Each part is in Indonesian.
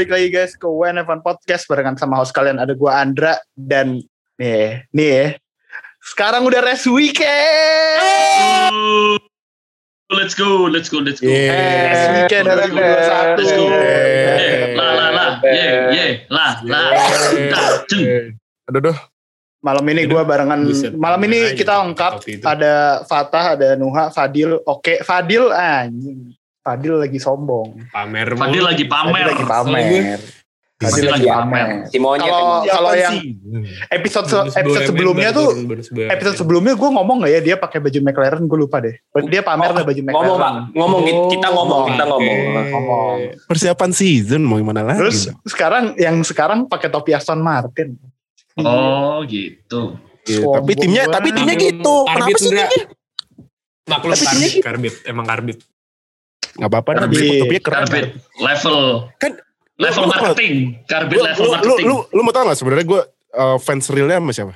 Baik lagi guys ke WNF1 Podcast barengan sama host kalian ada gua Andra dan nih, nih ya. Sekarang udah rest weekend. Oh, let's go, let's go, let's go. Yeah. Rest weekend Let's go. 2021. Let's go. Yeah. Lah, lah, lah. Yeah, yeah, lah. Aduh, duh. Malam ini gua barengan malam ini kita lengkap ada Fatah, ada Nuha, Fadil. Oke, Fadil anjing. Fadil lagi sombong. Pamer Fadil lagi Fadil pamer. lagi pamer. Fadil Fadil lagi pamer. Timonya Kalau kalau yang episode se- episode sebelumnya tuh episode sebelumnya gue ngomong gak ya? Dia pakai baju McLaren gue lupa deh. Dia pamer lah baju McLaren? ngomong pak ngomong. Oh, kita ngomong kita ngomong. Ngomong. Persiapan season mau gimana lagi? terus sekarang yang sekarang pakai topi Aston Martin. Oh, gitu. Iya, tapi timnya tapi timnya gitu. Kenapa sih timnya? Maklum karbit, timnya- karbit, emang karbit. Gak apa-apa Karbit. topinya keren. Karbit level Kan level lu- lu- marketing. Karbit Lu, level lu, lu, marketing. lu, lu mau tau gak sebenarnya gue uh, fans realnya sama siapa?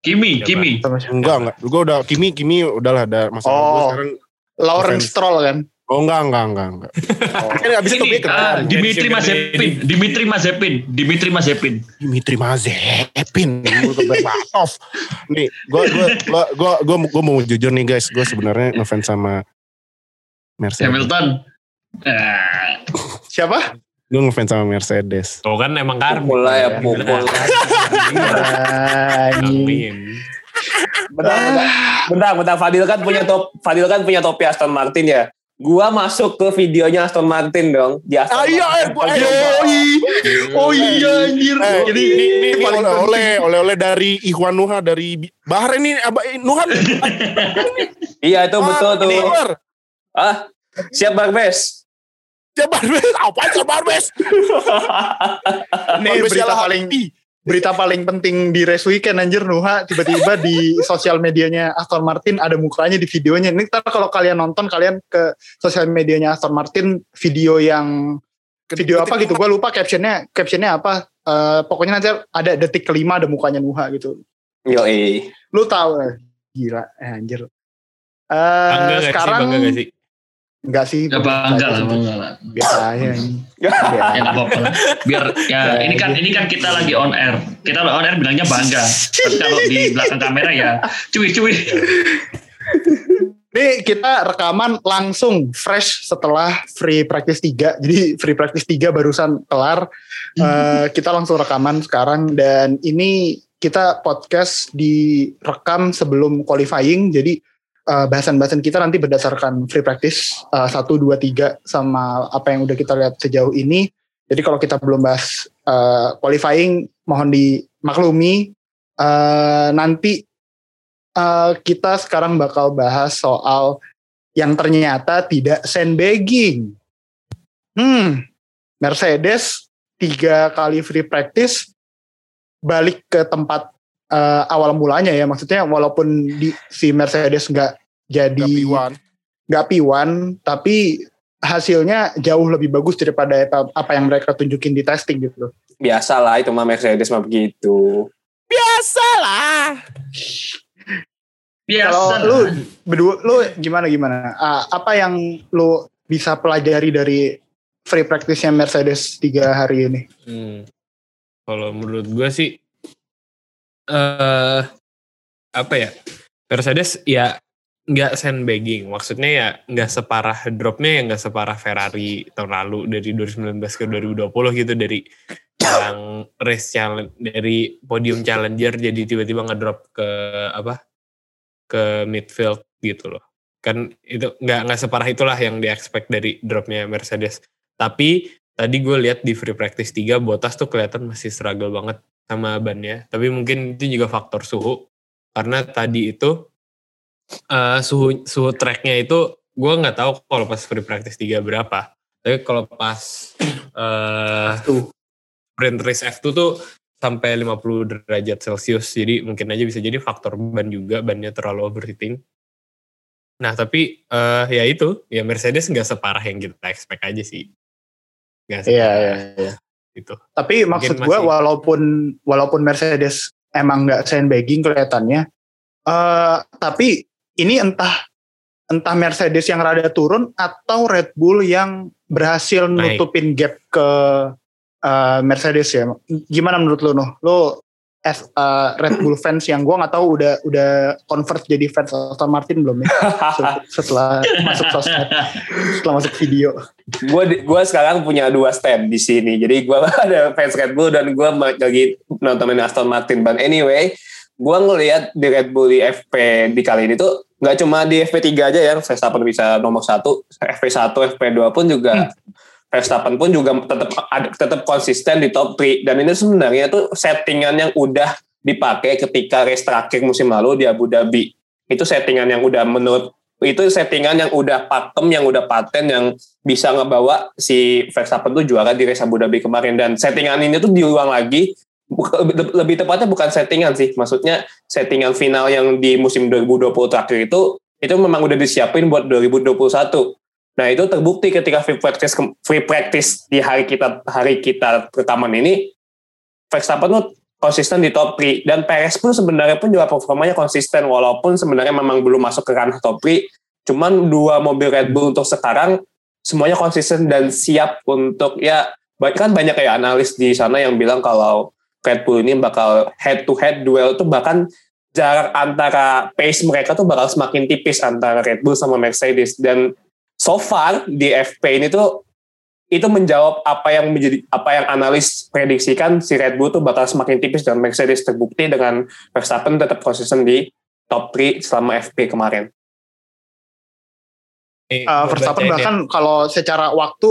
Kimi, Siapa? Kimi. Enggak, enggak. Gue udah Kimi, Kimi udahlah ada masalah. Oh. Gue sekarang, Lawrence Fans. Stroll kan oh enggak, enggak, enggak, enggak. Kan abis itu Ini ah, Dimitri Mazepin, Dimitri Mazepin, Dimitri Mazepin. Dimitri Mazepin, nih, gue gue gue gue gue gue mau jujur nih guys, gue sebenarnya ngefans sama Mercedes. Hamilton. Ah, siapa Gue ngefans sama Mercedes. Tuh kan emang. Pukul lah ya, pukul. Anjing. Amin. bentar bentar bentar bentar Fadil kan punya top Fadil kan punya topi Aston Martin ya gua masuk ke videonya Aston Martin dong di Aston Ah, iya, eh, Martin. gua- eh, Yoi. oh iya anjir Eh, jadi ini, ini, ini paling oleh, oleh oleh oleh dari Ikhwan Nuha dari Bahrain ini Abah Nuhan iya itu betul tuh ini luar. Ah siap Barbes Dia Barbes apa aja Barbes Ini berita paling berita paling penting di race weekend anjir Nuha. Tiba-tiba di sosial medianya Aston Martin ada mukanya di videonya. Ini ntar kalau kalian nonton kalian ke sosial medianya Aston Martin video yang video apa gitu. gue lupa captionnya. Captionnya apa? Eh, pokoknya nanti ada detik kelima ada mukanya Nuha gitu. yo Lu tahu eh, gila eh, anjir. Eh Bangga gak sekarang sih, bangga gak sih? Enggak sih. ya bangga lah, bangga lah. Biasa aja. ini. Ya Biasa. nggak apa-apa lah. Biar ya ini kan ini kan kita lagi on air. Kita on air bilangnya bangga. Tapi kalau di belakang kamera ya cuy cuy. Ini kita rekaman langsung fresh setelah free practice 3. Jadi free practice 3 barusan kelar. Eh, kita langsung rekaman sekarang dan ini kita podcast direkam sebelum qualifying. Jadi eh, bahasan-bahasan kita nanti berdasarkan free practice eh, 1 2 3 sama apa yang udah kita lihat sejauh ini. Jadi kalau kita belum bahas eh, qualifying mohon dimaklumi Eh, nanti eh, kita sekarang bakal bahas soal yang ternyata tidak sandbagging. Hmm, Mercedes tiga kali free practice balik ke tempat eh, awal mulanya ya. Maksudnya walaupun di, si Mercedes nggak jadi nggak P1, tapi hasilnya jauh lebih bagus daripada apa- yang mereka tunjukin di testing gitu loh. biasa lah itu mah Mercedes mah begitu Biasalah Biasa. Kalau lu berdua lu gimana gimana? Ah, apa yang lu bisa pelajari dari free practice-nya Mercedes tiga hari ini? Hmm. Kalau menurut gue sih eh apa ya? Mercedes ya nggak sandbagging. Maksudnya ya nggak separah dropnya ya nggak separah Ferrari tahun lalu dari 2019 ke 2020 gitu dari yang race challenge dari podium challenger jadi tiba-tiba ngedrop ke apa ke midfield gitu loh kan itu nggak nggak separah itulah yang di expect dari dropnya Mercedes tapi tadi gue lihat di free practice 3 Bottas tuh kelihatan masih struggle banget sama bannya. Tapi mungkin itu juga faktor suhu. Karena tadi itu eh, suhu suhu tracknya itu gue nggak tahu kalau pas free practice 3 berapa. Tapi kalau pas sprint race F2 tuh sampai 50 derajat Celcius. Jadi mungkin aja bisa jadi faktor ban juga bannya terlalu overheating. Nah tapi eh ya itu. Ya Mercedes nggak separah yang kita expect aja sih. Nggak Iya, separah. iya, iya. Itu Tapi maksud gue walaupun walaupun Mercedes emang nggak sandbagging kelihatannya, eh tapi ini entah entah Mercedes yang rada turun atau Red Bull yang berhasil Naik. nutupin gap ke uh, Mercedes ya. Gimana menurut lo Nuh? Lo as uh, Red Bull fans yang gua nggak tahu udah udah convert jadi fans Aston Martin belum ya Se- setelah masuk sosmed, setelah masuk video. gue gue sekarang punya dua stand di sini. Jadi gue ada fans Red Bull dan gue lagi nontonin Aston Martin. But anyway, gue ngelihat di Red Bull di FP di kali ini tuh nggak cuma di FP3 aja ya, Verstappen bisa nomor satu, FP1, FP2 pun juga Verstappen pun juga tetap tetap konsisten di top 3 dan ini sebenarnya tuh settingan yang udah dipakai ketika race terakhir musim lalu di Abu Dhabi. Itu settingan yang udah menurut itu settingan yang udah pakem, yang udah paten, yang bisa ngebawa si Verstappen tuh juara di race Abu Dhabi kemarin. Dan settingan ini tuh diulang lagi. Lebih tepatnya bukan settingan sih. Maksudnya settingan final yang di musim 2020 terakhir itu itu memang udah disiapin buat 2021 nah itu terbukti ketika free practice free practice di hari kita hari kita rekaman ini Verstappen tuh konsisten di top 3 dan Perez pun sebenarnya pun juga performanya konsisten walaupun sebenarnya memang belum masuk ke ranah top 3 cuman dua mobil Red Bull untuk sekarang semuanya konsisten dan siap untuk ya kan banyak ya analis di sana yang bilang kalau Red Bull ini bakal head to head duel tuh bahkan jarak antara pace mereka tuh bakal semakin tipis antara Red Bull sama Mercedes. Dan so far di FP ini tuh itu menjawab apa yang menjadi apa yang analis prediksikan si Red Bull tuh bakal semakin tipis dan Mercedes terbukti dengan Verstappen tetap konsisten di top 3 selama FP kemarin. Eh, Uh, Verstappen bacain ya. bahkan kalau secara waktu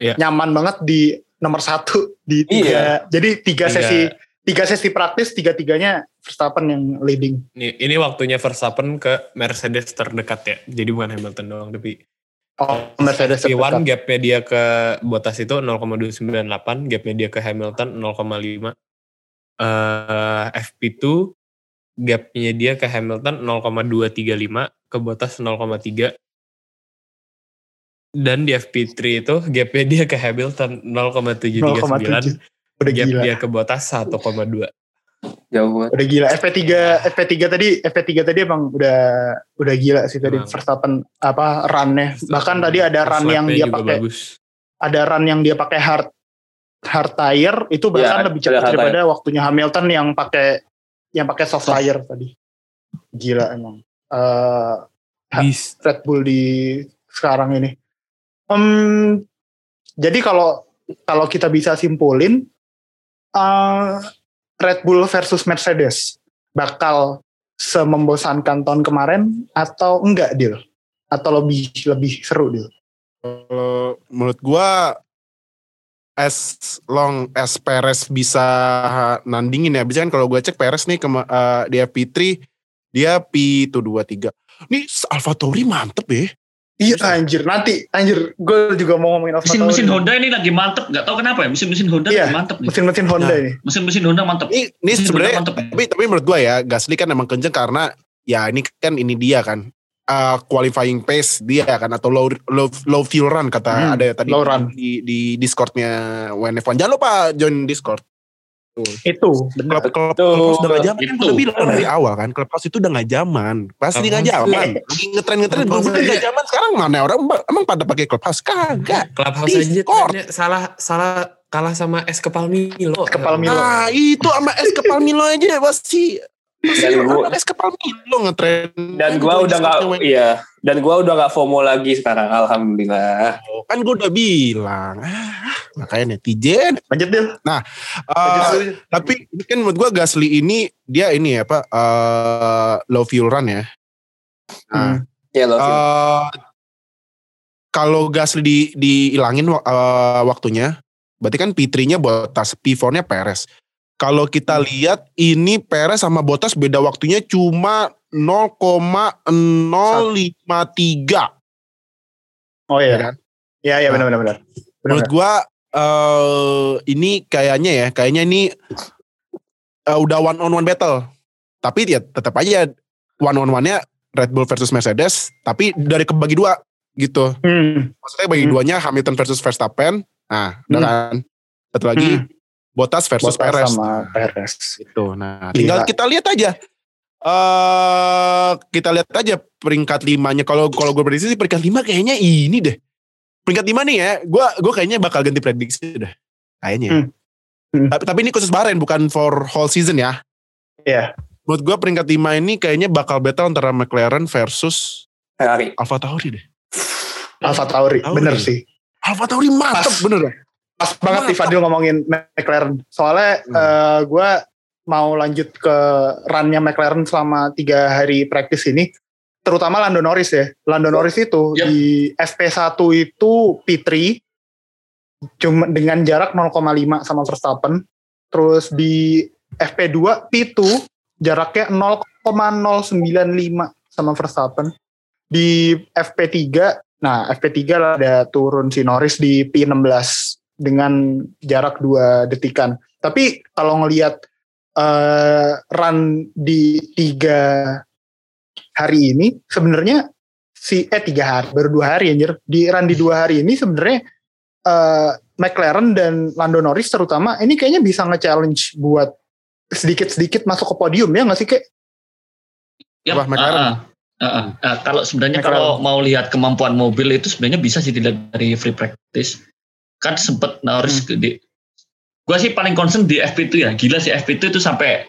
Iya. nyaman banget di nomor satu di tiga. Jadi tiga Tiga. sesi tiga sesi praktis tiga tiganya Verstappen yang leading. Ini, ini waktunya Verstappen ke Mercedes terdekat ya. Jadi bukan Hamilton doang, tapi Oh, Mercedes P1 terdekat. gapnya dia ke Bottas itu 0,298, gapnya dia ke Hamilton 0,5. Eh FP2 gapnya dia ke Hamilton 0,235, ke Bottas 0,3. Dan di FP3 itu gapnya dia ke Hamilton 0,739, 0,7. Udah gap gila. dia ke Bottas 1,2. Jauh banget. Udah gila. FP3 FP3 tadi FP3 tadi emang udah udah gila sih tadi Emang. Verstappen apa runnya. Bahkan tadi ada run yang dia pakai ada run yang dia pakai hard hard tire itu bahkan Iya, lebih cepat daripada waktunya Hamilton yang pakai yang pakai soft tire tadi. Gila emang. Eh Bis. Red Bull di sekarang ini. Em, jadi kalau kalau kita bisa simpulin eh, Red Bull versus Mercedes bakal semembosankan tahun kemarin atau enggak deal? Atau lebih lebih seru deal? Kalau menurut gua as long as Perez bisa nandingin ya. Bisa kan kalau gue cek Perez nih kema- eh, di FP3 dia P223. Nih Alfa Tauri mantep ya. Iya anjir nanti anjir gue juga mau ngomongin Alfa Mesin-mesin Tauri. Honda ini lagi mantep, nggak tahu kenapa ya. Mesin-mesin Honda Iya, lagi mantep nih. Mesin-mesin Honda Nah. ini. Mesin-mesin Honda mantep. Ini, ini Mesin sebenarnya ya. tapi tapi menurut gua ya Gasly kan emang kenceng karena ya ini kan ini dia kan eh, qualifying pace dia kan atau low low low fuel run kata Hmm, ada tadi low run. di di Discordnya WNF1 jangan lupa join Discord Itu benar. klub klub Betul. Clubhouse udah gak zaman kan Itu. udah bilang dari awal kan Clubhouse itu udah gak zaman pasti gak zaman lagi ngetren ngetren gue Clubhouse gak zaman sekarang mana orang emang pada pakai Clubhouse kagak Clubhouse aja Discord. trennya salah salah kalah sama es kepal Milo. Kepal Milo. nah itu sama es kepal Milo aja pasti Dan gua- es kepal Milo ngetren Dan gua udah nggak, iya. Dan gua udah nggak FOMO lagi sekarang, alhamdulillah. kan gue udah bilang ah, makanya netizen Lanjut deal. Ah, Lanjut dulu. tapi ini kan menurut gue Gasly ini dia ini ya pak eh, low fuel run ya nah, Hmm. Ya loh. Eh, kalau Gasly di dihilangin eh, waktunya, berarti kan P3-nya Bottas, P4-nya Perez. Kalau kita Hmm. lihat ini Perez sama Bottas beda waktunya cuma 0,053. Oh ya iya. kan? Iya iya Nah. benar benar benar. Menurut gua eh ini kayaknya ya, kayaknya ini eh, udah one on one battle. Tapi ya tetap aja one on one-nya Red Bull versus Mercedes, tapi dari kebagi dua gitu. Hmm. Maksudnya bagi Hmm. duanya Hamilton versus Verstappen. Nah, udah kan. Satu lagi Hmm. Bottas versus Bottas Perez. sama Perez. Gitu. Nah, Gila. tinggal kita lihat aja. eh kita lihat aja peringkat limanya. Kalau kalau gue prediksi sih peringkat lima kayaknya ini deh. Peringkat lima nih ya, gue gue kayaknya bakal ganti prediksi deh. Kayaknya. Hmm. Hmm. Tapi, tapi ini khusus Bahrain bukan for whole season ya. Iya. Menurut gue peringkat lima ini kayaknya bakal battle antara McLaren versus Ferrari. Alfa Tauri deh. Alfa Tauri, Tauri. bener sih. Alfa Tauri mantep Pas. bener dah. Pas banget nih Mantap. Fadil ngomongin McLaren. Soalnya Hmm. eh, gue mau lanjut ke runnya McLaren selama tiga hari praktis ini. Terutama Lando Norris ya. Lando Norris itu Yap. di FP1 itu P3 cuma dengan jarak 0,5 sama Verstappen. Terus di FP2 P2 jaraknya 0,095 sama Verstappen. Di FP3, nah FP3 ada turun si Norris di P16 dengan jarak 2 detikan. Tapi kalau ngelihat eh, run di tiga hari ini sebenarnya si eh tiga hari baru dua hari anjir di run di dua hari ini sebenarnya eh, McLaren dan Lando Norris terutama ini kayaknya bisa nge-challenge buat sedikit-sedikit masuk ke podium ya nggak sih kayak Ya, Wah, McLaren. ah, ah, ah, ah. kalau sebenarnya McLaren. kalau mau lihat kemampuan mobil itu sebenarnya bisa sih dilihat dari free practice. Kan sempet Norris Hmm. di gua sih paling concern di FP2 ya. Gila sih FP2 itu sampai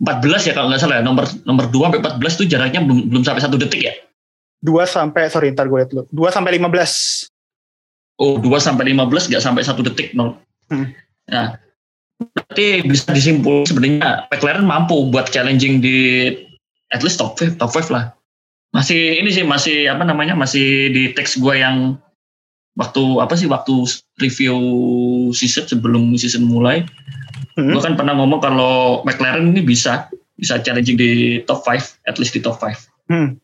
14 ya kalau nggak salah ya. Nomor nomor 2 sampai 14 itu jaraknya belum belum sampai satu detik ya. dua sampai sorry ntar gue lihat dulu dua sampai 15 Oh, 2 sampai 15 nggak sampai satu detik nol. Hmm. Nah, berarti bisa disimpulkan sebenarnya McLaren mampu buat challenging di at least top 5, top 5 lah. Masih ini sih masih apa namanya masih di teks gue yang waktu apa sih waktu review season sebelum season mulai, Hmm. gue kan pernah ngomong kalau McLaren ini bisa bisa challenging di top 5, at least di top 5. Hmm,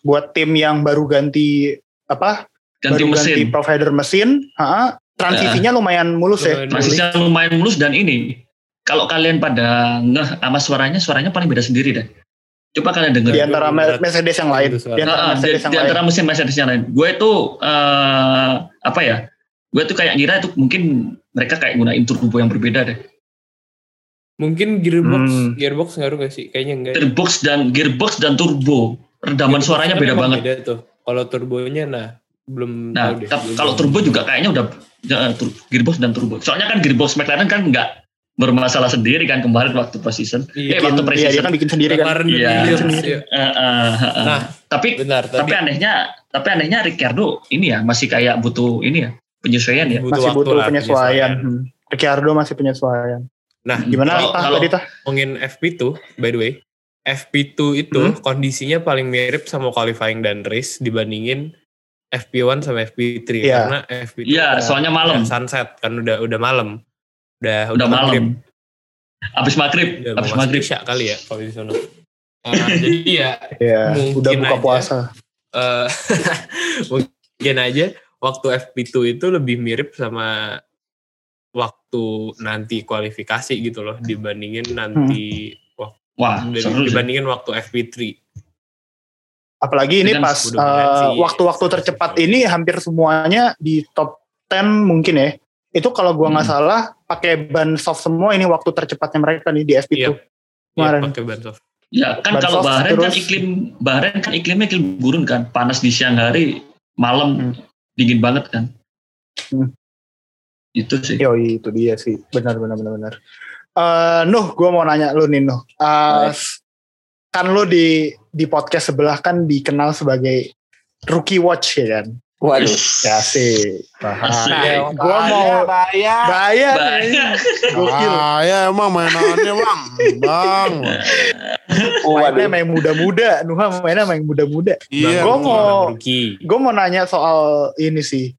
buat tim yang baru ganti apa Ganti baru mesin. ganti provider mesin ha, transisinya lumayan mulus ya Transisinya lumayan mulus dan ini kalau kalian pada ngeh sama suaranya, suaranya paling beda sendiri deh. Coba kalian di dengar. antara Me- Mercedes yang lain di antara Nah, di, Mercedes yang di lain antara mesin Mercedes yang lain. Gue itu eh, apa ya? Gue tuh kayak ngira itu mungkin mereka kayak gunain turbo yang berbeda deh. Mungkin gearbox, Hmm. gearbox ngaruh gak sih? Kayaknya enggak. ya. Gearbox dan gearbox dan turbo. Redaman Gearbox suaranya kan beda banget. Beda tuh. Kalau turbonya nah belum Nah, tahu deh. kalau turbo juga kayaknya udah ya, tur- gearbox dan turbo. Soalnya kan gearbox McLaren kan nggak bermasalah sendiri kan kemarin waktu pre-season. Iya, eh, waktu Bikin- iya, dia pre-season. kan bikin sendiri kan Kemarin Iya. Sendiri. iya. Eh, eh, eh, eh. Nah, tapi benar. tapi Tapi, anehnya tapi anehnya Ricardo ini ya masih kayak butuh ini ya penyesuaian ya. masih waktu butuh lah, penyesuaian Hmm. Ricciardo masih penyesuaian Nah, gimana Kalau- Tah, kalau- tadi tah ngomongin FP2, by the way, FP2 itu Hmm? kondisinya paling mirip sama qualifying dan race dibandingin FP1 sama FP3 Iya. karena FP2 Iya, udah- soalnya malam. sunset kan udah udah malam. Udah Udah maghrib. malam. Abis maghrib, Udah abis maghrib. Isya kali ya kalau di sana. Nah, jadi ya ya Mungkin udah buka aja. puasa eh mungkin aja waktu FP2 itu lebih mirip sama waktu nanti kualifikasi gitu loh dibandingin nanti waktu Wah, seru sih. dibandingin waktu FP3. apalagi ini Dengan pas udah eh, waktu-waktu tercepat ini hampir semuanya di top 10 mungkin ya itu kalau gua nggak Hmm. salah pakai ban soft semua ini waktu tercepatnya mereka nih di FP2 Iya. kemarin Iya, pakai ban soft. Ya kan Ban kalau soft Bahrain kan terus- iklim Bahrain kan iklimnya iklim gurun kan, panas di siang hari, malam Hmm. dingin banget kan. Hmm. Itu sih. Yo itu dia sih benar benar benar benar. Eh Nuh, gue mau nanya lu nih Nuh. Eh, kan lu di di podcast sebelah kan dikenal sebagai rookie watch ya kan? Waduh. Ya sih. Asik. Nah, gue mau bayar. bayar. Bayar. nih. Gokil. Ah, ya emang mainannya bang, bang. Mainnya Waduh. main muda-muda, Nuha mainnya main muda-muda. Iya. Gua mau-. Gue mau nanya soal ini sih,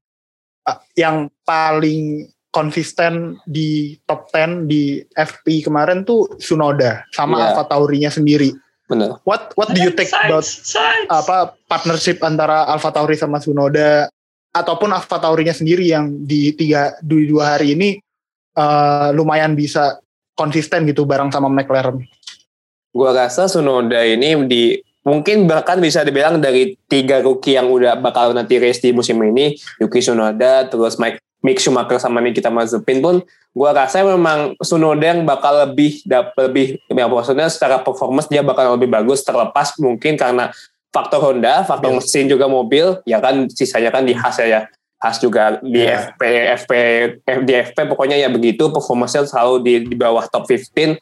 yang paling konsisten di top 10 di FP kemarin tuh Sunoda sama Iya. Alfa Taurinya sendiri. Bener. What what do you think about Science. apa partnership antara Alfa Tauri sama Sunoda ataupun Alfa Taurinya sendiri yang di tiga di dua hari ini eh, lumayan bisa konsisten gitu bareng sama McLaren. Gua rasa Sunoda ini di mungkin bahkan bisa dibilang dari tiga rookie yang udah bakal nanti race di musim ini, Yuki Tsunoda, terus Mike Mick Schumacher sama Nikita Mazepin pun gue rasa memang Sunoda yang bakal lebih dap, lebih ya maksudnya secara performance dia bakal lebih bagus terlepas mungkin karena faktor Honda, faktor mesin juga mobil, ya kan sisanya kan di Haas ya, ya. Haas juga di Yeah. FP, FP, di FP pokoknya ya begitu, performance-nya selalu di, di bawah top 15.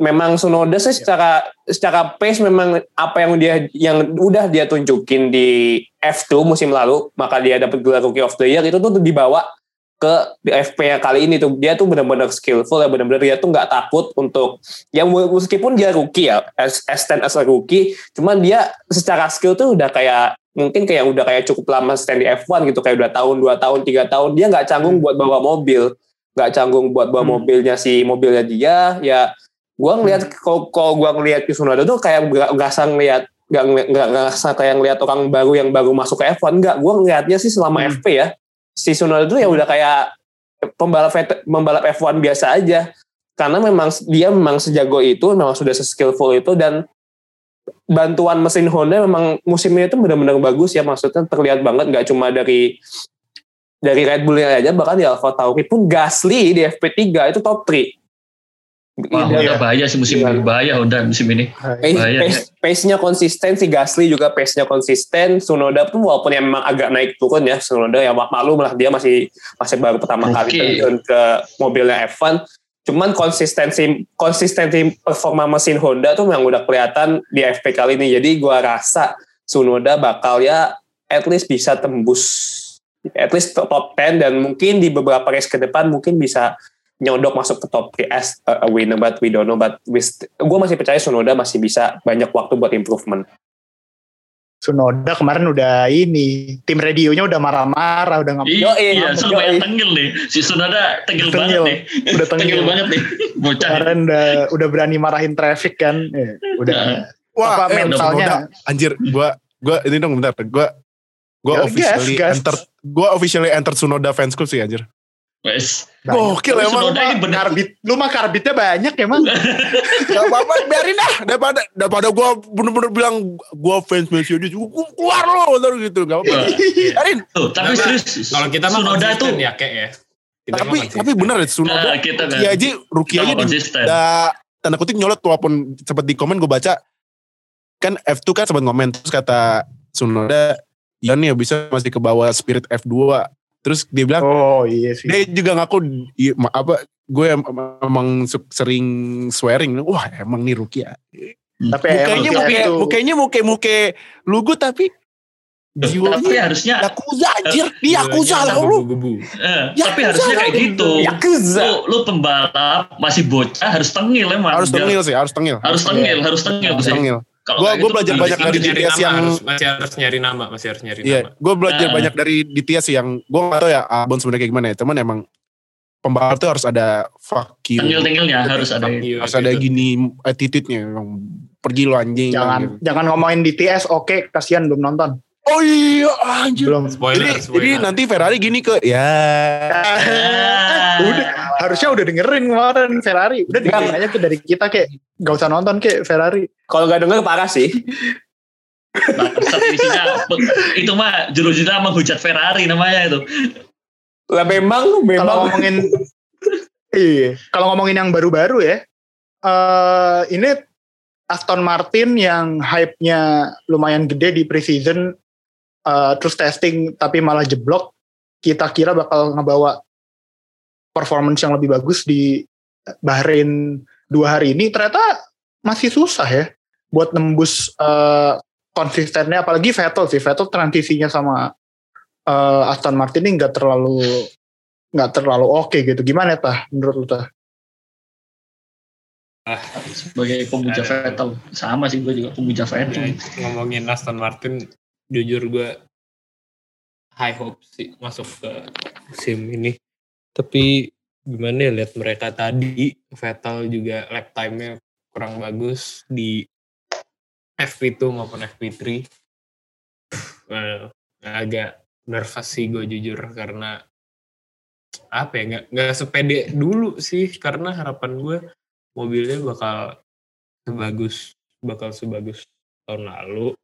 Memang Sunoda sih secara secara pace memang apa yang dia yang udah dia tunjukin di F2 musim lalu, maka dia dapat gelar Rookie of the Year itu tuh dibawa ke di FP yang kali ini tuh. Dia tuh benar-benar skillful ya benar-benar dia tuh nggak takut untuk ya meskipun dia rookie ya as, as stand as a rookie cuman dia secara skill tuh udah kayak mungkin kayak udah kayak cukup lama stand di F1 gitu kayak udah tahun dua tahun tiga tahun dia nggak canggung buat bawa mobil. Nggak canggung buat bawa Hmm. mobilnya si mobilnya dia ya gua ngelihat kalau kalau gua ngelihat Tsunoda tuh kayak nggak ngerasa ngelihat nggak nggak nggak kayak ngelihat orang baru yang baru masuk ke F1 nggak gua ngelihatnya sih selama Hmm. FP ya. Si Tsunoda tuh ya udah kayak pembalap pembalap F1 biasa aja. Karena memang dia memang sejago itu memang sudah skillful itu dan bantuan mesin Honda memang musim ini tuh benar-benar bagus ya. Maksudnya terlihat banget nggak cuma dari dari Red Bull aja bahkan di Alfa Tauri pun Gasly di FP3 itu top 3 Wah, Iya. Honda bahaya sih musim Iya. ini. Bahaya Honda musim ini. pace, Bahaya, pace, pace-nya konsisten si Gasly juga pace-nya konsisten Sunoda pun walaupun yang memang agak naik turun ya Sunoda ya mak- maklum lah dia masih masih baru pertama Oke. kali terjun ke mobilnya F1 cuman konsistensi konsistensi performa mesin Honda tuh yang udah kelihatan di FP kali ini jadi gua rasa Sunoda bakal ya at least bisa tembus at least top 10 dan mungkin di beberapa race ke depan mungkin bisa nyodok masuk ke top 3 as a, a winner but we don't know but gue masih percaya Sunoda masih bisa banyak waktu buat improvement Sunoda kemarin udah ini tim radionya udah marah-marah udah nggak Iya, iya, ngambek, lumayan tengil nih. Si Sunoda tengil, Tengil, banget nih. udah tengil. banget nih. Bocah. kemarin udah udah berani marahin traffic kan Eh, udah Wah, apa eh, mentalnya Sunoda, anjir, gua gua ini dong bentar, gua gua Ya, officially gas, gas. enter gua officially enter Sunoda fans club sih anjir. Wes. Gokil Tapi emang. Sunoda ini bener. karbit lu mah karbitnya banyak emang Gak apa-apa, biarin dah. Daripada daripada gua bener-bener bilang gua fans Messi gua keluar lo, ntar gitu. Gak apa-apa. Iya. Biarin. Tuh, tapi serius. Kalau kita mah Sunoda tuh konsisten ya kayak ya. Kita Tapi tapi bener ya Sunoda. Nah, kita kan. Rookie aja, rookie Sama aja di, da, tanda kutip nyolot walaupun sempat di komen gue baca kan F2 kan sempat ngomen terus kata Sunoda ya nih bisa masih ke bawah spirit F2 terus dia bilang oh iya sih. Dia juga ngaku "Iya, apa gue em- emang sering swearing. Wah emang nih rookie ya. Tapi mukanya muka itu mukanya muka muka lugu tapi Tapi jiwanya harusnya, Yakuza anjir. Dia Yakuza lah lu. eh, Ya, tapi harusnya kayak gitu. Yakuza. Lu, lu pembalap masih bocah harus tengil emang. harus tengil sih harus tengil. Harus tengil, harus tengil harus sih. tengil Kalau kayak gua gitu, belajar banyak dari DTS nama, yang- harus, masih harus nyari nama, masih harus nyari Iya, nama. gue belajar Nah. banyak dari DTS yang gue gak tau ya Abon sebenarnya kayak gimana ya. Cuman emang pembalap tuh harus ada fuck you. Tengil-tengilnya harus ada. Fuck you, harus ada gini attitude-nya. Pergi lo anjing. jangan gitu. jangan ngomongin DTS oke kasihan belum nonton Oh iya anjir. belum Spoiler, Jadi, spoiler. jadi nanti Ferrari gini ke ya Ah. udah harusnya udah dengerin kemarin Ferrari udah dengerin aja tuh dari kita kayak gak usah nonton kayak Ferrari kalau nggak denger parah sih Bangsat isinya, itu mah juru-juru menghujat Ferrari namanya itu. lah memang kalau memang ngomongin iya kalau ngomongin yang baru-baru ya eh ini Aston Martin yang hype-nya lumayan gede di preseason eh, terus testing tapi malah jeblok kita kira bakal ngebawa performance yang lebih bagus di Bahrain dua hari ini ternyata masih susah ya buat nembus eh, konsistennya apalagi Vettel sih Vettel transisinya sama eh, Aston Martin ini nggak terlalu nggak terlalu oke gitu gimana tah menurut lu tah Sebagai pemuja. Vettel. Sama sih gue juga pemuja Ya, Vettel. ngomongin Aston Martin, jujur gue high hope sih masuk ke musim ini. Tapi gimana ya lihat mereka tadi, Vettel juga lap time-nya kurang bagus di FP2 maupun FP3. Well, agak nervous sih gue jujur karena apa ya nggak nggak sepede dulu sih karena harapan gue mobilnya bakal sebagus bakal sebagus tahun lalu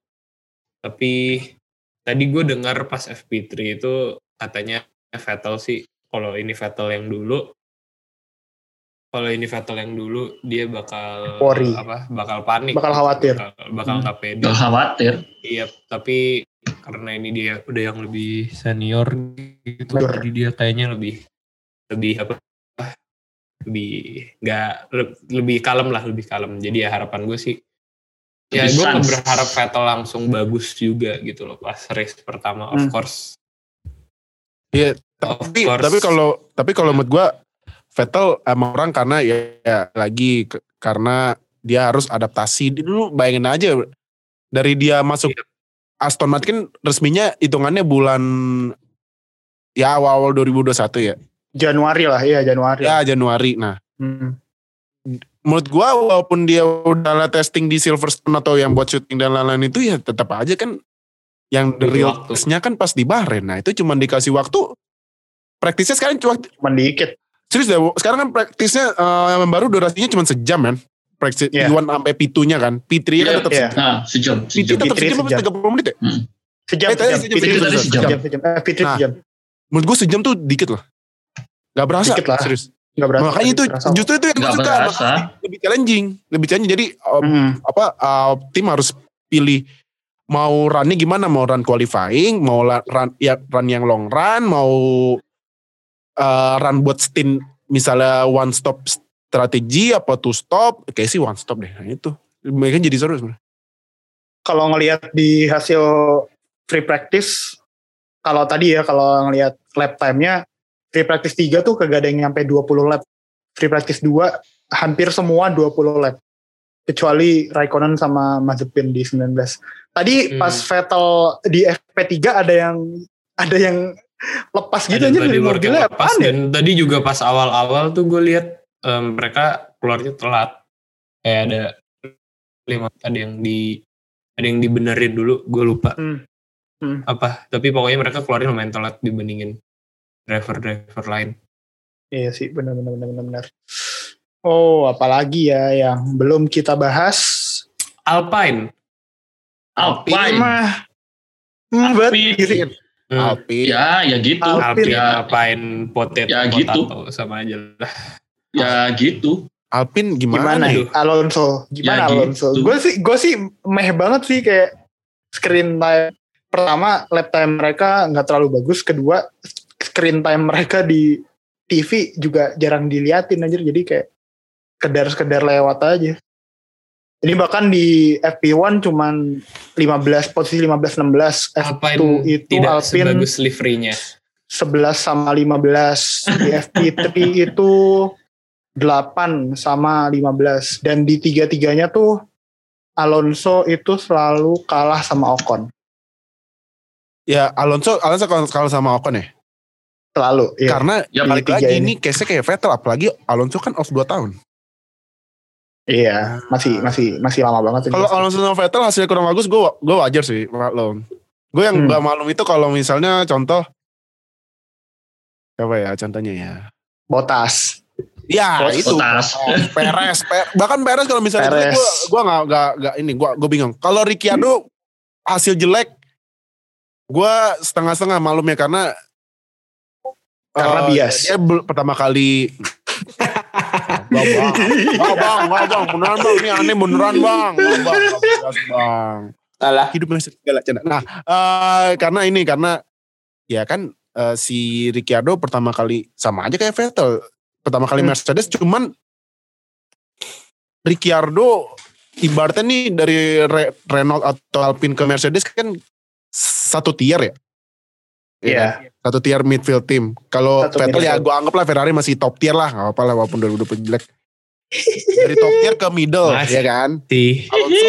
tapi tadi gue dengar pas FP3 itu katanya Vettel sih kalau ini Vettel yang dulu kalau ini Vettel yang dulu dia bakal Worry. apa bakal panik Bakal khawatir. bakal, bakal Hmm. nggak pede Gak khawatir. iya tapi karena ini dia udah yang lebih senior gitu Betul. jadi dia kayaknya lebih lebih apa lebih nggak le- lebih kalem lah lebih kalem jadi ya harapan gue sih ya gue sans. berharap Vettel langsung bagus juga gitu loh pas race pertama of Hmm. course Iya, tapi course. tapi kalau tapi kalau menurut gua Vettel emang orang karena ya, ya lagi ke- karena dia harus adaptasi. Dulu bayangin aja dari dia masuk Iya. Aston Martin resminya hitungannya bulan ya awal-awal 2021 ya. Januari lah, iya Januari. Ya Januari. Nah, Hmm. Menurut gua walaupun dia udah lah testing di Silverstone atau yang buat syuting dan lain-lain itu ya tetap aja kan yang the real testnya kan pas di Bahrain. Nah, itu cuma dikasih waktu praktisnya sekarang cuma Cuman dikit. Serius deh, sekarang kan praktisnya eh, yang baru durasinya cuma sejam kan. Praktis Iya. P1 sampai P2-nya kan. P3 kan Iya, tetap iya. sejam. Nah, sejam. P3 sejam. tetap P3 sejam apa sejam. 30 menit ya? Sejam, Eh, sejam. sejam, sejam, sejam, sejam. sejam, sejam. Eh, Fitri Nah. sejam. Menurut gue sejam tuh dikit lah. Gak berasa. Dikit lah. Serius. Nggak berasa. Makanya itu Berasa. justru itu yang gue Gak suka. berasa. Lebih challenging. Lebih challenging. Jadi eh, Hmm. apa eh, tim harus pilih mau runnya gimana mau run qualifying mau run ya run yang long run mau eh, run buat stint misalnya one stop strategi apa two stop kayak sih one stop deh nah itu mereka jadi seru sebenarnya kalau ngelihat di hasil free practice kalau tadi ya kalau ngelihat lap time-nya free practice 3 tuh kagak ada yang nyampe 20 lap free practice 2 hampir semua 20 lap kecuali Raikkonen sama Mazepin di 19 tadi Hmm. pas Vettel di FP3 ada yang ada yang lepas gitu Ada aja dari mobilnya lepas apaan ya dan tadi juga pas awal-awal tuh gue lihat em, mereka keluarnya telat kayak ada lima ada yang di ada yang dibenerin dulu gue lupa Hmm. Hmm. apa tapi pokoknya mereka keluarnya lumayan telat dibandingin driver-driver lain Iya sih, benar benar benar benar. benar. Oh, apalagi ya yang belum kita bahas. Alpine Alpine. Mah, hmm, Alpine. iri. Hmm. Alpine Ya, ya gitu. Alpine. Alpine, Ya, Alpine, potato, Ya, gitu. potato, sama aja lah. ya gitu. Alpine Gimana, gimana, ya? ya? Alonso? Gimana Ya, Alonso? gitu. Gue sih gue sih meh banget sih kayak screen time pertama lap time mereka nggak terlalu bagus, kedua screen time mereka di TV juga jarang diliatin aja jadi kayak sekedar-sekedar lewat aja. Ini bahkan di FP1 cuman 15 posisi 15 16 F2 Alpine itu tidak Alpine sebagus liverynya? 11 sama 15 di FP3 itu 8 sama 15 dan di tiga-tiganya tuh Alonso itu selalu kalah sama Ocon. Ya Alonso Alonso kalau kalau sama Ocon ya selalu ya. karena Ya, balik lagi ini. ini case kayak Vettel apalagi Alonso kan off 2 tahun iya masih masih masih lama banget Kalau Alonso sama Vettel hasilnya kurang bagus, gue gue wajar sih maklum. Gue yang Hmm. gak maklum itu kalau misalnya contoh apa ya contohnya ya? Botas Ya itu Botas. Perez, Per- bahkan Perez kalau misalnya Perez. gue gue nggak nggak ini gue gue bingung. Kalau Ricciardo hasil jelek, gue setengah-setengah maklum ya karena Karena eh, bias. Dia pertama kali Gak bang, gak bang, gak bang, beneran bang, ini aneh beneran bang, gak bang, gak bias, bang Alah, hidup masih segala canda. Nah, eh, karena ini karena ya kan eh, si Ricciardo pertama kali sama aja kayak Vettel. Pertama kali Hmm. Mercedes cuman Ricciardo ibaratnya nih dari Re- Renault atau Alpine ke Mercedes kan satu tier ya. Iya. Satu tier midfield team. Kalau Vettel ya gue anggap lah Ferrari masih top tier lah. Gak apa lah walaupun 2020 jelek. Dari top tier ke middle Mas. ya kan. Alonso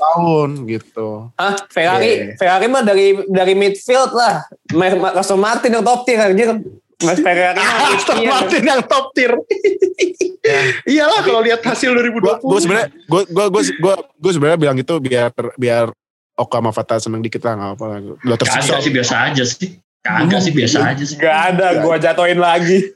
tahun gitu. Hah, Ferrari, Iya. Ferrari mah dari dari midfield lah. Aston Martin yang top tier anjir. Mas Ferrari Aston. Martin yang top tier iyalah kalau lihat hasil 2020 gue sebenarnya gue gue gue gue sebenarnya bilang itu biar biar Oka sama Fata seneng dikit lah nggak apa lah udah tersiksa sih biasa aja sih. Kagak sih biasa aja sih. Gak ada, gua jatoin lagi.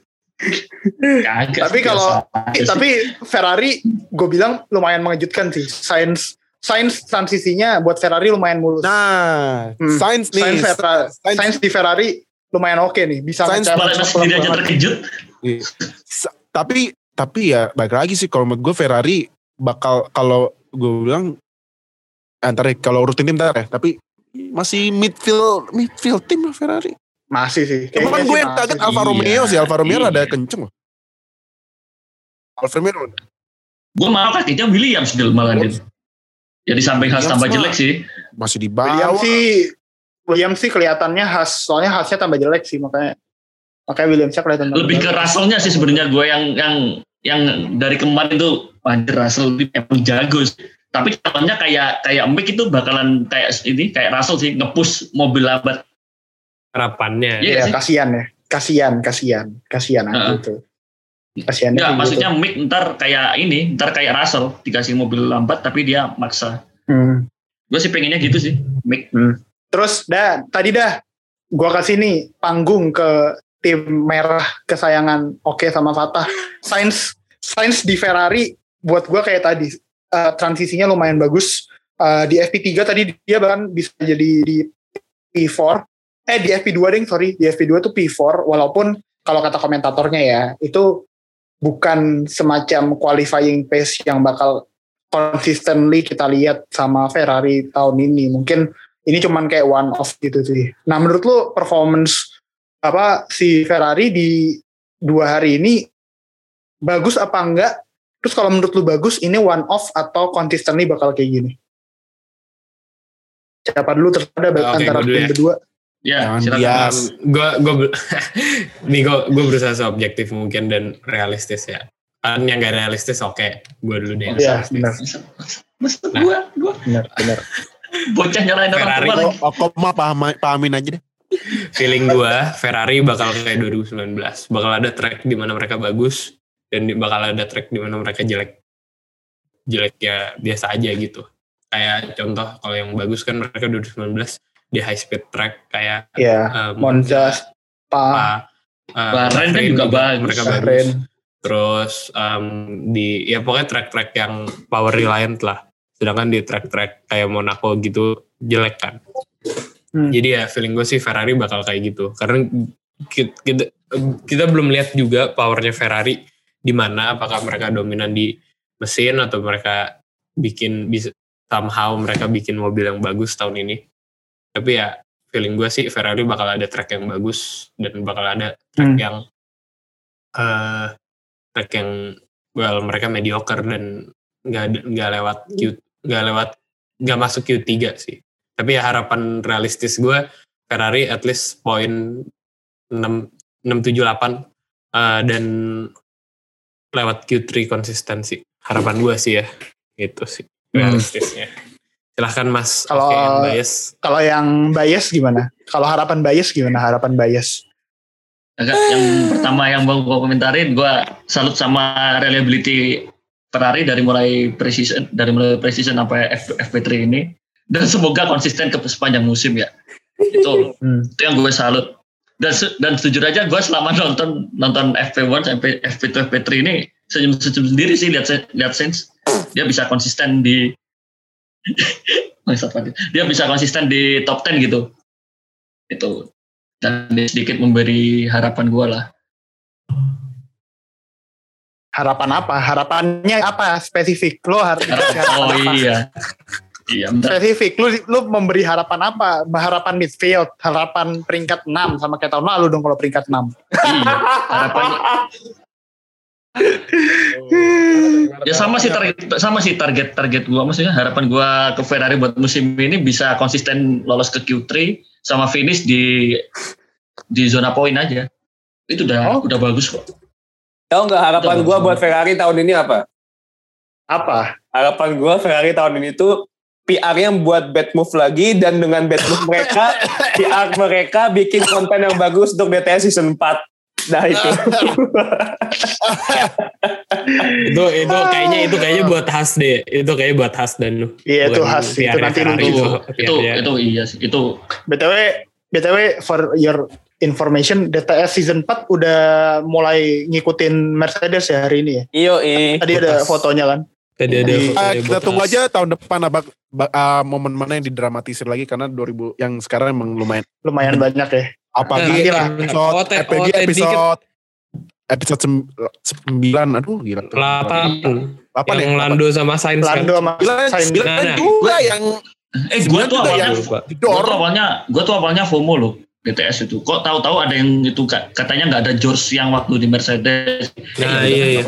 Kagak. Tapi kalau- tapi Ferrari gue bilang lumayan mengejutkan sih sains sains transisinya buat Ferrari lumayan mulus nah Hmm. Sainz nih Sains, Ferra- Sainz- Sains di Ferrari lumayan oke nih. Bisa nge-challenge Malah sendiri aja banget. terkejut. Iya. Tapi tapi ya baik lagi sih kalau menurut gue Ferrari bakal kalau gue bilang ntar ya, kalau urutin tim ntar ya tapi masih midfield midfield tim lah Ferrari. Masih sih. Cuman Kayaknya gue yang kaget. Alfa Iya, Romeo sih Alfa Romeo iya. ada kenceng loh. Alfa Romeo Gue malah kagetnya Williams Dil malah Dil. Ya di samping khas Williams tambah jelek sih. masih di William bawah. sih William sih kelihatannya khas soalnya khasnya tambah jelek sih makanya makanya Williamsnya kelihatan Lebih ke. Russellnya sih sebenarnya gue yang yang yang dari kemarin itu anjir Russell ini emang jago. sih. Tapi calonnya kayak kayak Mick itu bakalan kayak ini kayak Russell sih ngepush mobil lambat. harapannya Iya sih. kasihan ya kasihan kasihan kasihan aku tuh kasihan Ya maksudnya Mick ntar kayak ini ntar kayak Russell dikasih mobil lambat tapi dia maksa. Hmm. Gue sih pengennya gitu sih Mick. terus dah tadi dah gua kasih nih panggung ke tim merah kesayangan Oke sama Fatah Sainz Sainz di Ferrari buat gua kayak tadi eh, transisinya lumayan bagus. Eh, di FP3 tadi dia bahkan bisa jadi di P4 eh di FP2 ding sorry. Di FP2 tuh P4 walaupun kalau kata komentatornya ya itu bukan semacam qualifying pace yang bakal consistently kita lihat sama Ferrari tahun ini. Mungkin ini cuman kayak one off gitu sih. Nah menurut lu performance apa si Ferrari di dua hari ini bagus apa enggak terus kalau menurut lu bagus ini one off atau consistently bakal kayak gini siapa dulu terus ada Oke, antara tim ya. berdua Ya silakan. bias. gue gue nih gue gue berusaha seobjektif mungkin dan realistis ya kan yang gak realistis oke gue dulu deh yang Iya, realistis. benar. Masa Nah. gue gue benar benar bocah nyalain orang Ferrari. tua lagi. Oh, kok mah paham, pahamin aja deh. feeling gue Ferrari bakal kayak 2019 bakal ada track di mana mereka bagus dan bakal ada track di mana mereka jelek. Jelek ya biasa aja gitu. Kayak contoh kalau yang bagus kan mereka 2019 di high speed track kayak ya um, Monza Spa Spa, uh, Bahrain kan juga bagus. mereka Bahrain. bagus. Terus um, di ya pokoknya track-track yang power reliant lah. Sedangkan di track-track kayak Monaco gitu jelek kan. Hmm. jadi ya feeling gue sih Ferrari bakal kayak gitu. Karena kita, kita, kita belum lihat juga powernya Ferrari di mana apakah mereka dominan di mesin atau mereka bikin bisa somehow mereka bikin mobil yang bagus tahun ini tapi ya feeling gue sih Ferrari bakal ada track yang bagus dan bakal ada track Hmm. yang eh track yang well mereka mediocre dan nggak nggak lewat Q nggak lewat nggak masuk Q3 sih tapi ya harapan realistis gue Ferrari at least poin 6 678 eh, dan lewat Q3 konsistensi harapan gue sih ya itu sih Hmm. realistisnya silahkan mas Kalau- Oke, yang bias Kalau yang bias gimana? Kalau harapan bias gimana? Harapan bias. Agak yang pertama yang mau gue komentarin, gue salut sama reliability Ferrari dari mulai precision dari mulai precision sampai F, FP3 ini dan semoga konsisten ke sepanjang musim ya. Itu Hmm. itu yang gue salut. Dan dan jujur aja gue selama nonton nonton FP1 sampai FP2 FP3 ini senyum senyum sendiri sih lihat lihat Sainz dia bisa konsisten di dia bisa konsisten di top 10 gitu itu dan sedikit memberi harapan gue lah Harapan apa? Harapannya apa? Spesifik. Lo harus oh iya iya. Spesifik. Lu lu memberi harapan apa? Harapan midfield, harapan peringkat 6 sama kayak tahun lalu dong kalau peringkat 6. iya harapan ya sama sih target sama sih target target gua maksudnya harapan gua ke Ferrari buat musim ini bisa konsisten lolos ke Q3 sama finish di di zona poin aja itu udah Oh. udah bagus kok Tahu nggak harapan gue buat Ferrari tahun ini apa? Apa? Harapan gue Ferrari tahun ini tuh PR-nya buat bad move lagi dan dengan bad move mereka, PR mereka bikin konten yang bagus untuk DTS season 4. Nah itu. itu itu kayaknya itu kayaknya buat khas deh itu kayaknya buat khas dan lu Iya, itu khas. Itu nanti nunggu. itu itu itu iya sih itu BTW BTW for your information DTS season 4 udah mulai ngikutin Mercedes ya hari ini ya. Iyo i. Tadi ada fotonya kan. Jadi, fotonya Ah, kita tunggu aja tahun depan apa ba- ah, momen mana yang didramatisir lagi karena 2000 yang sekarang emang lumayan Lumayan banyak ya. Apalagi lah. episode, OT, OT episode episode sem- sembilan, aduh gila. Delapan. Apa yang nih? Lando sama Sainz kan. Lando sama Sainz. sembilan Nah, nah. juga yang Eh, gue tuh awalnya, gue tuh awalnya, gue tuh awalnya FOMO loh BTS itu. Kok tahu-tahu ada yang itu ka- katanya nggak ada George yang waktu di Mercedes. Nah, iya, iya.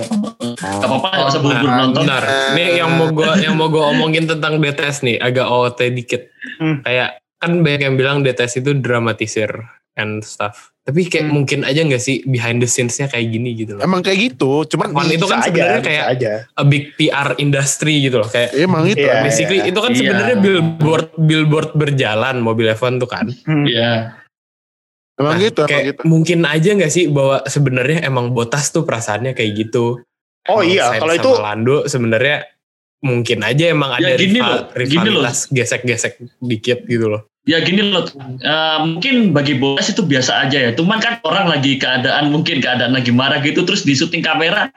Gak apa-apa, nggak usah buru-buru Nah, nonton. Benar. Ini yang mau gue yang mau gue omongin tentang DTS nih, agak OOT dikit. Hmm. Kayak kan banyak yang bilang DTS itu dramatisir and stuff. Tapi kayak Hmm. mungkin aja nggak sih behind the scenes-nya kayak gini gitu loh. emang kayak gitu, cuman One itu kan sebenarnya kayak aja. a big PR industry gitu loh. Kayak emang itu. Iya, basically itu kan Iya. sebenarnya billboard billboard berjalan mobil F1 tuh kan. Hmm. Iya. Emang Nah, gitu, emang gitu. mungkin aja nggak sih bahwa sebenarnya emang Botas tuh perasaannya kayak gitu. Oh Emang iya, kalau itu Lando sebenarnya mungkin aja emang Ya, ada gini rival- loh, gini loh. rivalitas gesek-gesek dikit gitu loh. Ya gini loh, eh, mungkin bagi Boas itu biasa aja ya. Cuman kan orang lagi keadaan mungkin keadaan lagi marah gitu, terus di syuting kamera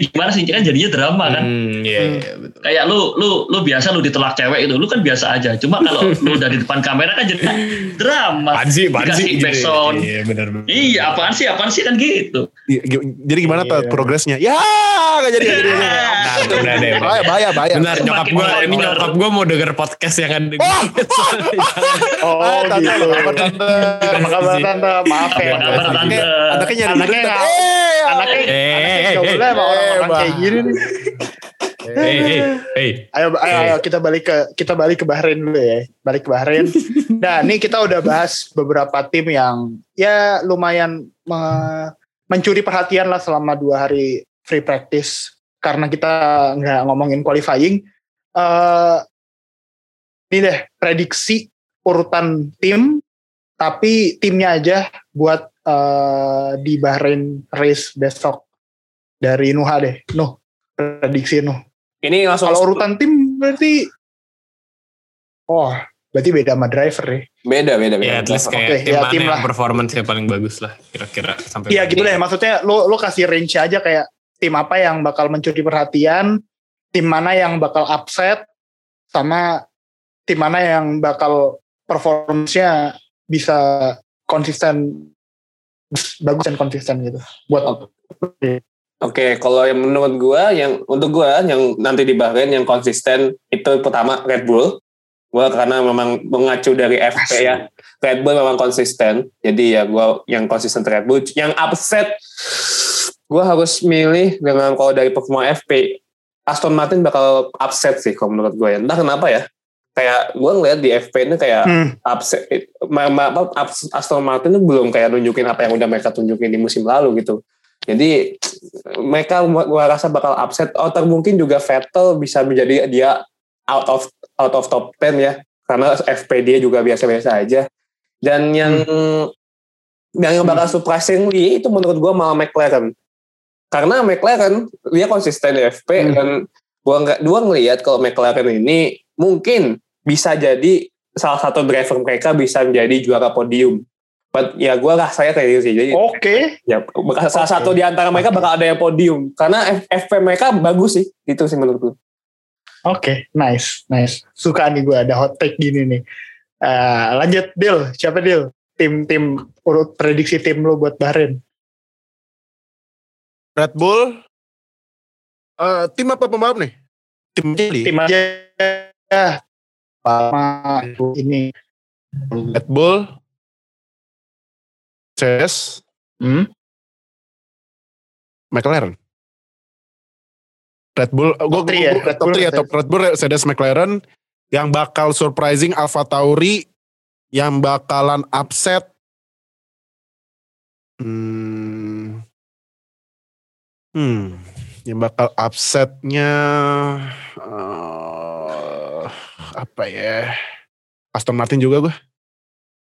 gimana sih kan jadinya drama kan. Hmm, iya, Hmm. iya, betul. Kayak lu lu lu biasa lu ditolak cewek itu, lu kan biasa aja. Cuma kalau lu udah di depan kamera kan jadi drama. Sih, apaan Dikasih sih? gitu ya. backsound. Iya, benar benar. Iya, apaan sih, apaan sih kan gitu. Iya, Jadi gimana tuh Iya. progresnya? Ya, gak jadi, gak jadi. gak jadi. Nah, benar. Bahaya, bahaya, bahaya. Benar, nyokap gue, ini nyokap gue mau denger podcast yang ada Oh! oh tante, gitu. apa tante? Apa kabar tante? Maaf ya. Apa kabar, Tante? Anaknya, anaknya nyari Anaknya nggak- Eh, Anaknya, Eh, anaknya eh, nggak eh, boleh sama orang-orang kayak gini nih. Hey, hey, hey. Ayo, ayo, ayo kita balik ke kita balik ke Bahrain dulu ya. Balik ke Bahrain. nah, ini kita udah bahas beberapa tim yang ya lumayan me- mencuri perhatian lah selama dua hari free practice karena kita nggak ngomongin qualifying. Eh ini deh prediksi urutan tim, tapi timnya aja buat eh, di Bahrain race besok dari Nuha deh. Nuh, prediksi Nuh. Ini langsung Kalau urutan tim berarti Oh, berarti beda sama driver ya. beda beda beda. Ya, at least kayak Oke, tim ya, mana tim yang lah. performance yang paling bagus lah kira-kira sampai Iya gitu deh, maksudnya lo lo kasih range aja kayak tim apa yang bakal mencuri perhatian, tim mana yang bakal upset, sama tim mana yang bakal performance-nya bisa konsisten bagus dan konsisten gitu. Buat Oke, kalau yang menurut gua, yang untuk gua yang nanti di Bahrain yang konsisten itu pertama Red Bull. Gua karena memang mengacu dari FP ya. Red Bull memang konsisten. Jadi ya gua yang konsisten Red Bull. Yang upset gua harus milih dengan kalau dari performa FP Aston Martin bakal upset sih kalau menurut gua ya. Entah kenapa ya. Kayak gua ngeliat di FP ini kayak hmm, upset ma- ma- apa, ups- Aston Martin itu belum kayak nunjukin apa yang udah mereka tunjukin di musim lalu gitu. Jadi mereka gua rasa bakal upset atau mungkin juga Vettel bisa menjadi dia out of out of top 10 ya karena FP dia juga biasa-biasa aja. Dan yang yang bakal surprisingly itu menurut gua malah McLaren. Karena McLaren dia konsisten di FP Hmm. dan gua nggak gua ngelihat kalau McLaren ini mungkin bisa jadi salah satu driver mereka bisa menjadi juara podium. But ya gue rasanya kayak gitu sih. Jadi Oke. ya bakal salah satu di antara mereka bakal ada yang podium karena FP mereka bagus sih. Itu sih menurut gue. Oke, nice, nice. Suka nih gue ada hot take gini nih. Eh, lanjut, Dil. Siapa Dil? Tim-tim urut prediksi tim lo buat Bahrain. Red Bull. Eh, tim apa pembalap nih? Tim jadi. Tim aja. Ya. Sama ini. Red Bull. Mercedes. Hmm? McLaren. Red Bull, gue Top three ya? Red top Bull, 3 ya, top Red Bull, Mercedes, McLaren, yang bakal surprising Alfa Tauri, yang bakalan upset, hmm, hmm, yang bakal upsetnya, eh, apa ya, Aston Martin juga gue.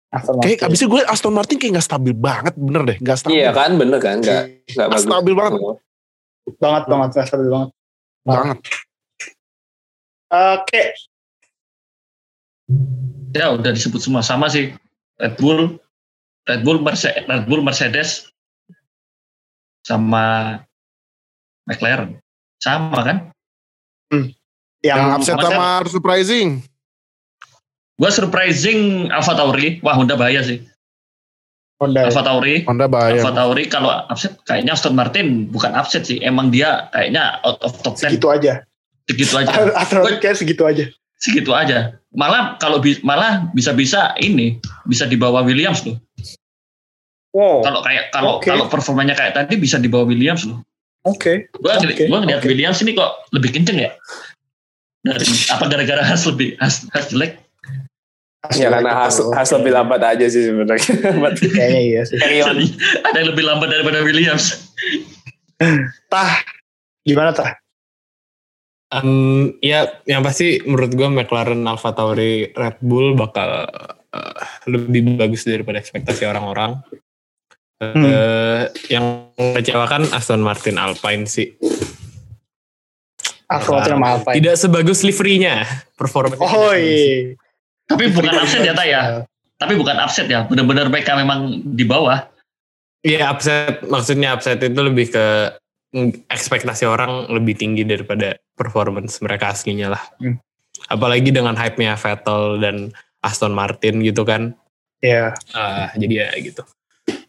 Aston Kayak Martin. abisnya gue Aston Martin kayak gak stabil banget, bener deh, gak stabil. Iya kan bener kan nggak nggak Gak bagus. stabil banget, banget banget nggak stabil banget. banget. Oke, Ya udah disebut semua sama sih. Red Bull, Red Bull, Mercedes, Red Bull, Mercedes, sama McLaren, sama kan? yang, Yang upset sama surprising. Gua surprising Alfa Tauri, wah Honda bahaya sih. Honda. Alfa Tauri. Honda bahaya. Alfa Tauri kalau upset kayaknya Aston Martin bukan upset sih. Emang dia kayaknya out of top 10 Segitu aja. segitu aja. Aston kayak segitu aja. Segitu aja. Malah kalau bi- malah bisa-bisa ini bisa di bawah Williams loh. Wow. Kalau kayak kalau Oke. kalau performanya kayak tadi bisa di bawah Williams loh. Oke. Gua ngeli- Oke, gua ngeliat oke. Williams ini kok lebih kenceng ya. Dari apa gara-gara Has lebih Has, Has jelek? Ya karena Has, Has lebih lambat aja sih sebenarnya. Kayaknya iya sih. Carry on. Jadi, ada yang lebih lambat daripada Williams. Tah, gimana tah? Um, ya, yang pasti menurut gue McLaren, Alfa Tauri, Red Bull bakal uh, lebih bagus daripada ekspektasi orang-orang. Uh, yang mengecewakan Aston Martin Alpine sih. Aston Martin sama Alpine. Tidak sebagus liverynya performa. Oh iya. Tapi bukan upset ya, Tak ya. Tapi bukan upset ya. Benar-benar mereka memang di bawah. Iya upset, maksudnya upset itu lebih ke ekspektasi orang lebih tinggi daripada performance mereka aslinya lah. Hmm. Apalagi dengan hype-nya Vettel dan Aston Martin gitu kan. Iya. Ah, jadi ya gitu.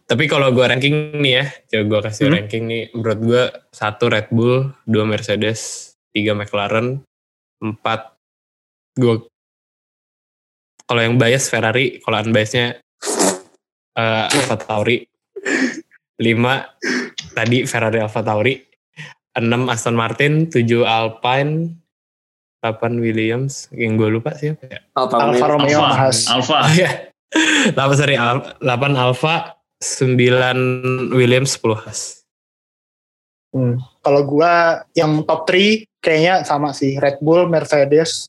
Tapi kalau gue ranking nih ya, coba gue kasih Hmm. ranking nih. Menurut gue satu Red Bull, dua Mercedes, tiga McLaren, empat gue kalau yang bias Ferrari, kalau unbiasnya uh, Alfa Tauri, lima tadi Ferrari Alfa Tauri, enam Aston Martin, tujuh Alpine, delapan Williams, yang gue lupa siapa ya? Alfa Alfa Romeo. Alfa. Alfa. Oh iya. 8 sorry, Al- 8 Alfa, 9 Williams, 10 Haas. Hmm. Kalau gua yang top 3 kayaknya sama sih Red Bull, Mercedes,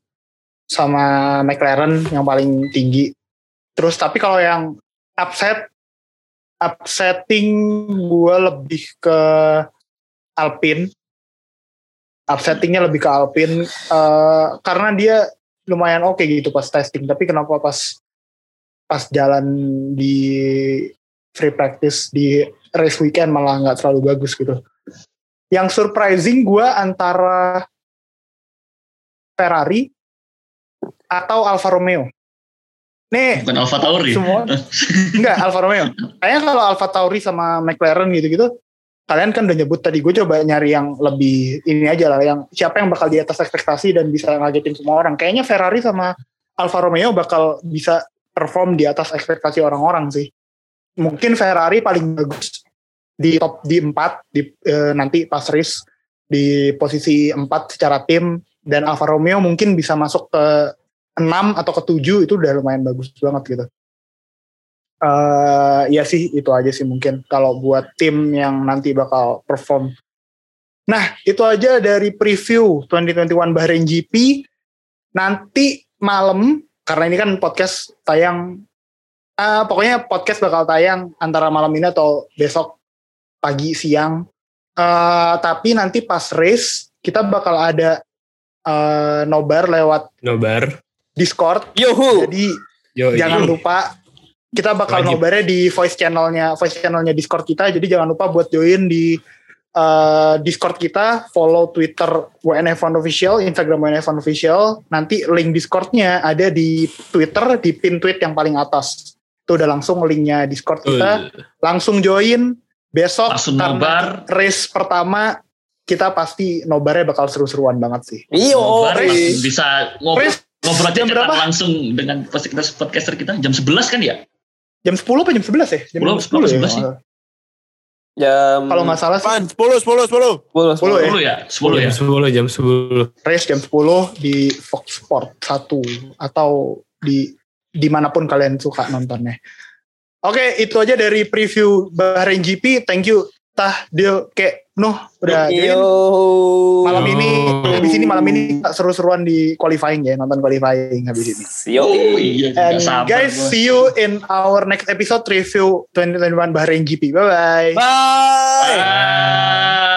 sama McLaren yang paling tinggi. Terus tapi kalau yang upset, upsetting gua lebih ke Alpine. Upsettingnya lebih ke Alpine eh, karena dia lumayan oke gitu pas testing. Tapi kenapa pas pas jalan di free practice di race weekend malah nggak terlalu bagus gitu yang surprising gue antara Ferrari atau Alfa Romeo. Nih, Bukan Alfa Tauri. semua enggak Alfa Romeo. Kayaknya kalau Alfa Tauri sama McLaren gitu-gitu, kalian kan udah nyebut tadi gue coba nyari yang lebih ini aja lah, yang siapa yang bakal di atas ekspektasi dan bisa ngagetin semua orang. Kayaknya Ferrari sama Alfa Romeo bakal bisa perform di atas ekspektasi orang-orang sih. Mungkin Ferrari paling bagus di top di 4 di eh, nanti pas race di posisi 4 secara tim dan Alfa Romeo mungkin bisa masuk ke 6 atau ke 7 itu udah lumayan bagus banget gitu. eh ya sih itu aja sih mungkin kalau buat tim yang nanti bakal perform. Nah, itu aja dari preview 2021 Bahrain GP. Nanti malam karena ini kan podcast tayang ah, pokoknya podcast bakal tayang antara malam ini atau besok pagi siang. Eh, tapi nanti pas race kita bakal ada eh, nobar lewat Nobar. Discord. Yuhu. Jadi Yo, jangan yo. lupa kita bakal Wajib. nobarnya di voice channelnya voice channelnya Discord kita. Jadi jangan lupa buat join di eh, Discord kita, follow Twitter WNF1 Official, Instagram WNF1 Official. Nanti link Discordnya ada di Twitter di pin tweet yang paling atas. Itu udah langsung linknya Discord kita. Betul. Langsung join besok Langsung karena nobar. race pertama kita pasti nobarnya bakal seru-seruan banget sih. Iyo. Nobar, race. bisa ngobrol Race ngobrol jam berapa? langsung dengan podcaster podcaster kita jam 11 kan ya? jam 10 apa jam 11 ya? Jam 10, 10, 11 sih. Jam Kalau nggak salah sih Pan, 10, 10, 10. 10, 10 ya? 10 ya? 10 ya? Jam 10, jam 10. race jam 10 di Fox Sport 1 atau di di mana pun kalian suka nontonnya. Oke, itu aja dari preview Bahrain GP. Thank you, Tah, Dil, Kek, Nuh, udah join. malam ini. Habis ini malam ini seru-seruan di qualifying ya, nonton qualifying habis ini. Yo. Oh iya, And guys, see you in our next episode review 2021 Bahrain GP. Bye-bye. Bye. Bye.